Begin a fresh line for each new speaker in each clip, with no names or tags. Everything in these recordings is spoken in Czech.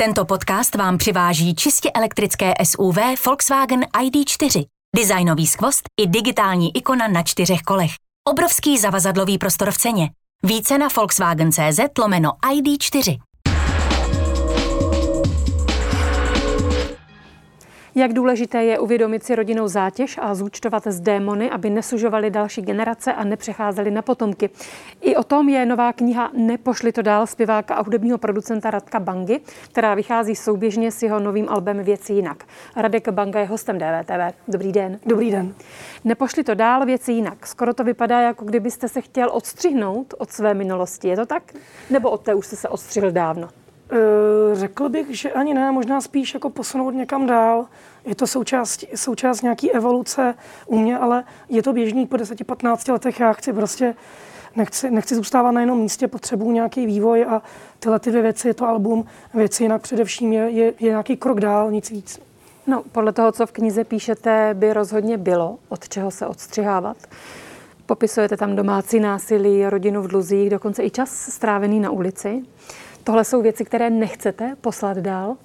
Tento podcast vám přiváží čistě elektrické SUV Volkswagen ID4. Designový skvost i digitální ikona na čtyřech kolech. Obrovský zavazadlový prostor v ceně. Více na Volkswagen.cz lomeno ID4.
Jak důležité je uvědomit si rodinou zátěž a zúčtovat z démony, aby nesužovali další generace a nepřecházeli na potomky. I o tom je nová kniha Nepošli to dál zpěváka a hudebního producenta Radka Bangy, která vychází souběžně s jeho novým albem Věci jinak. Radek Banga je hostem DVTV. Dobrý den.
Dobrý den.
Nepošli to dál, věci jinak. Skoro to vypadá, jako kdybyste se chtěl odstřihnout od své minulosti. Je to tak? Nebo od té už jste se odstřihl dávno?
Eh, řekl bych, že ani ne, možná spíš jako posunout někam dál. Je to součást, součást nějaký evoluce u mě, ale je to běžný po 10-15 letech. Já chci prostě, nechci, nechci zůstávat na jednom místě, potřebuji nějaký vývoj a tyhle ty dvě věci, je to album, věci jinak především je, je, je nějaký krok dál, nic víc.
No, podle toho, co v knize píšete, by rozhodně bylo, od čeho se odstřihávat. Popisujete tam domácí násilí, rodinu v dluzích, dokonce i čas strávený na ulici. Tohle jsou věci, které nechcete poslat dál?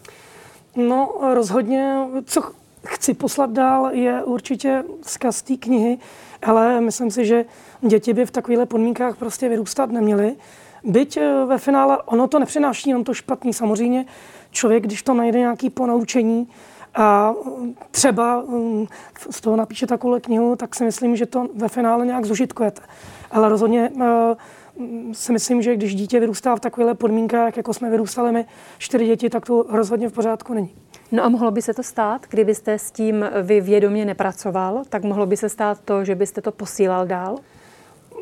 No, rozhodně, co chci poslat dál, je určitě vzkaz té knihy, ale myslím si, že děti by v takovýchhle podmínkách prostě vyrůstat neměly. Byť eh, ve finále ono to nepřináší jenom to špatný. Samozřejmě člověk, když to najde nějaký ponaučení a mm, třeba mm, z toho napíše takovou knihu, tak si myslím, že to ve finále nějak zužitkujete. Ale rozhodně eh, si myslím, že když dítě vyrůstá v takovýchhle podmínkách, jako jsme vyrůstali my čtyři děti, tak to rozhodně v pořádku není.
No a mohlo by se to stát, kdybyste s tím vy vědomě nepracoval, tak mohlo by se stát to, že byste to posílal dál?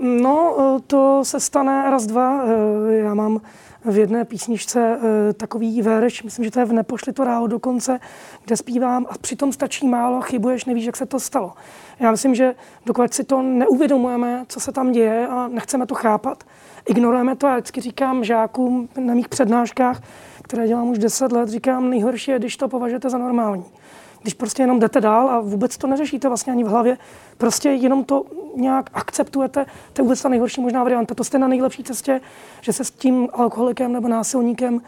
No, to se stane raz, dva. Já mám v jedné písničce takový verš, myslím, že to je v Nepošli to ráho dokonce, kde zpívám a přitom stačí málo, chybuješ, nevíš, jak se to stalo. Já myslím, že dokud si to neuvědomujeme, co se tam děje a nechceme to chápat, ignorujeme to. Já vždycky říkám žákům na mých přednáškách, které dělám už 10 let, říkám, nejhorší je, když to považujete za normální. Když prostě jenom jdete dál a vůbec to neřešíte vlastně ani v hlavě, prostě jenom to nějak akceptujete, to je vůbec ta nejhorší možná varianta. To jste na nejlepší cestě, že se s tím alkoholikem nebo násilníkem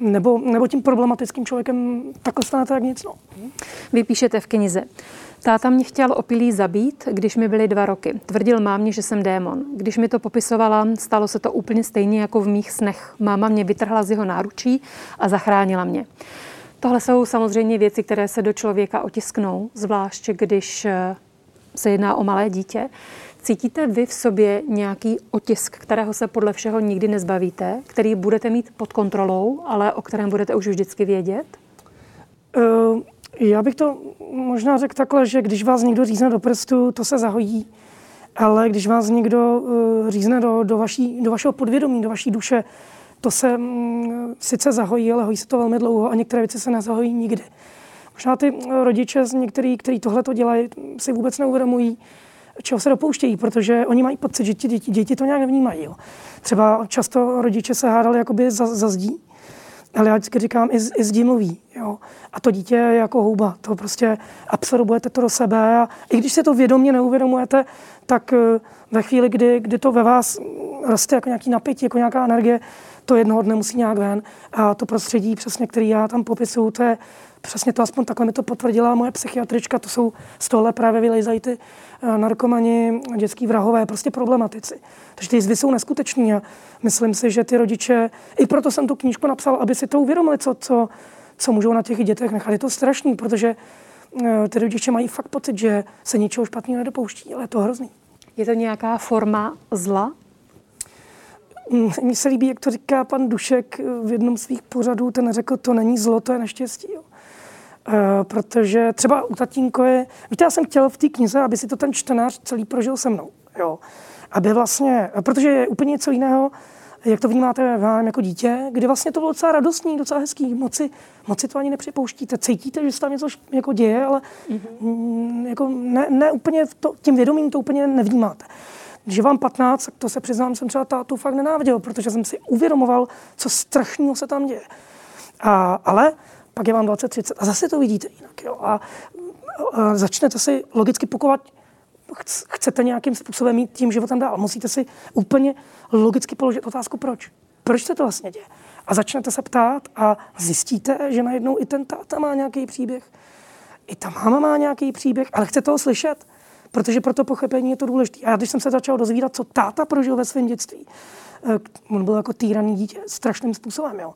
nebo, nebo tím problematickým člověkem takhle stanete jak nic. No.
Vy píšete v knize. Táta mě chtěl opilý zabít, když mi byly dva roky. Tvrdil mámě, že jsem démon. Když mi to popisovala, stalo se to úplně stejně jako v mých snech. Máma mě vytrhla z jeho náručí a zachránila mě. Tohle jsou samozřejmě věci, které se do člověka otisknou, zvlášť když eh, se jedná o malé dítě. Cítíte vy v sobě nějaký otisk, kterého se podle všeho nikdy nezbavíte, který budete mít pod kontrolou, ale o kterém budete už vždycky vědět?
Uh, já bych to možná řekl takhle, že když vás někdo řízne do prstu, to se zahojí. Ale když vás někdo uh, řízne do, do, vaší, do vašeho podvědomí, do vaší duše, to se um, sice zahojí, ale hojí se to velmi dlouho a některé věci se nezahojí nikdy. Možná ty rodiče, některý, kteří tohle to dělají, si vůbec neuvědomují, čeho se dopouštějí, protože oni mají pocit, že ti děti, děti to nějak nevnímají. Jo. Třeba často rodiče se hádali jakoby za, za zdí, ale já vždycky říkám, i, i zdí mluví. Jo. A to dítě je jako houba. To prostě absorbujete to do sebe a i když si to vědomě neuvědomujete, tak eh, ve chvíli, kdy, kdy to ve vás roste jako nějaký napětí, jako nějaká energie, to jednoho dne musí nějak ven. A to prostředí, přesně, který já tam popisuju, to je přesně to, aspoň takhle mi to potvrdila moje psychiatrička, to jsou z tohle právě vylejzají ty eh, narkomani, dětský vrahové, prostě problematici. Takže ty jizvy jsou neskuteční a myslím si, že ty rodiče, i proto jsem tu knížku napsal, aby si to uvědomili, co, co, co můžou na těch dětech nechat. Je to strašný, protože eh, ty rodiče mají fakt pocit, že se ničeho špatného nedopouští, ale je to hrozný.
Je to nějaká forma zla?
Mm, mně se líbí, jak to říká pan Dušek v jednom svých pořadů, ten řekl, to není zlo, to je neštěstí. Jo. Eh, protože třeba u je, víte, já jsem chtěl v té knize, aby si to ten čtenář celý prožil se mnou. Jo. Aby vlastně, protože je úplně něco jiného, jak to vnímáte vám jako dítě, kdy vlastně to bylo docela radostný, docela hezký, moci, moci to ani nepřipouštíte. Cítíte, že se tam něco jako děje, ale mm-hmm. jako ne, ne, úplně to, tím vědomím to úplně nevnímáte. Když vám 15, tak to se přiznám, jsem třeba tátu fakt nenáviděl, protože jsem si uvědomoval, co strašného se tam děje. A, ale pak je vám 20, 30 a zase to vidíte jinak. Jo? A, a začnete si logicky pokovat, chcete nějakým způsobem mít tím životem dál. Musíte si úplně logicky položit otázku, proč. Proč se to vlastně děje? A začnete se ptát a zjistíte, že najednou i ten táta má nějaký příběh, i ta máma má nějaký příběh, ale chce toho slyšet, protože pro to pochopení je to důležité. A já když jsem se začal dozvídat, co táta prožil ve svém dětství, eh, on byl jako týraný dítě strašným způsobem. Jo.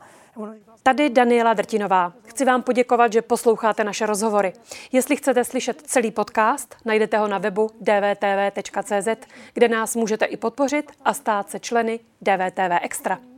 Tady Daniela Drtinová. Chci vám poděkovat, že posloucháte naše rozhovory. Jestli chcete slyšet celý podcast, najdete ho na webu dvtv.cz, kde nás můžete i podpořit a stát se členy DVTV Extra.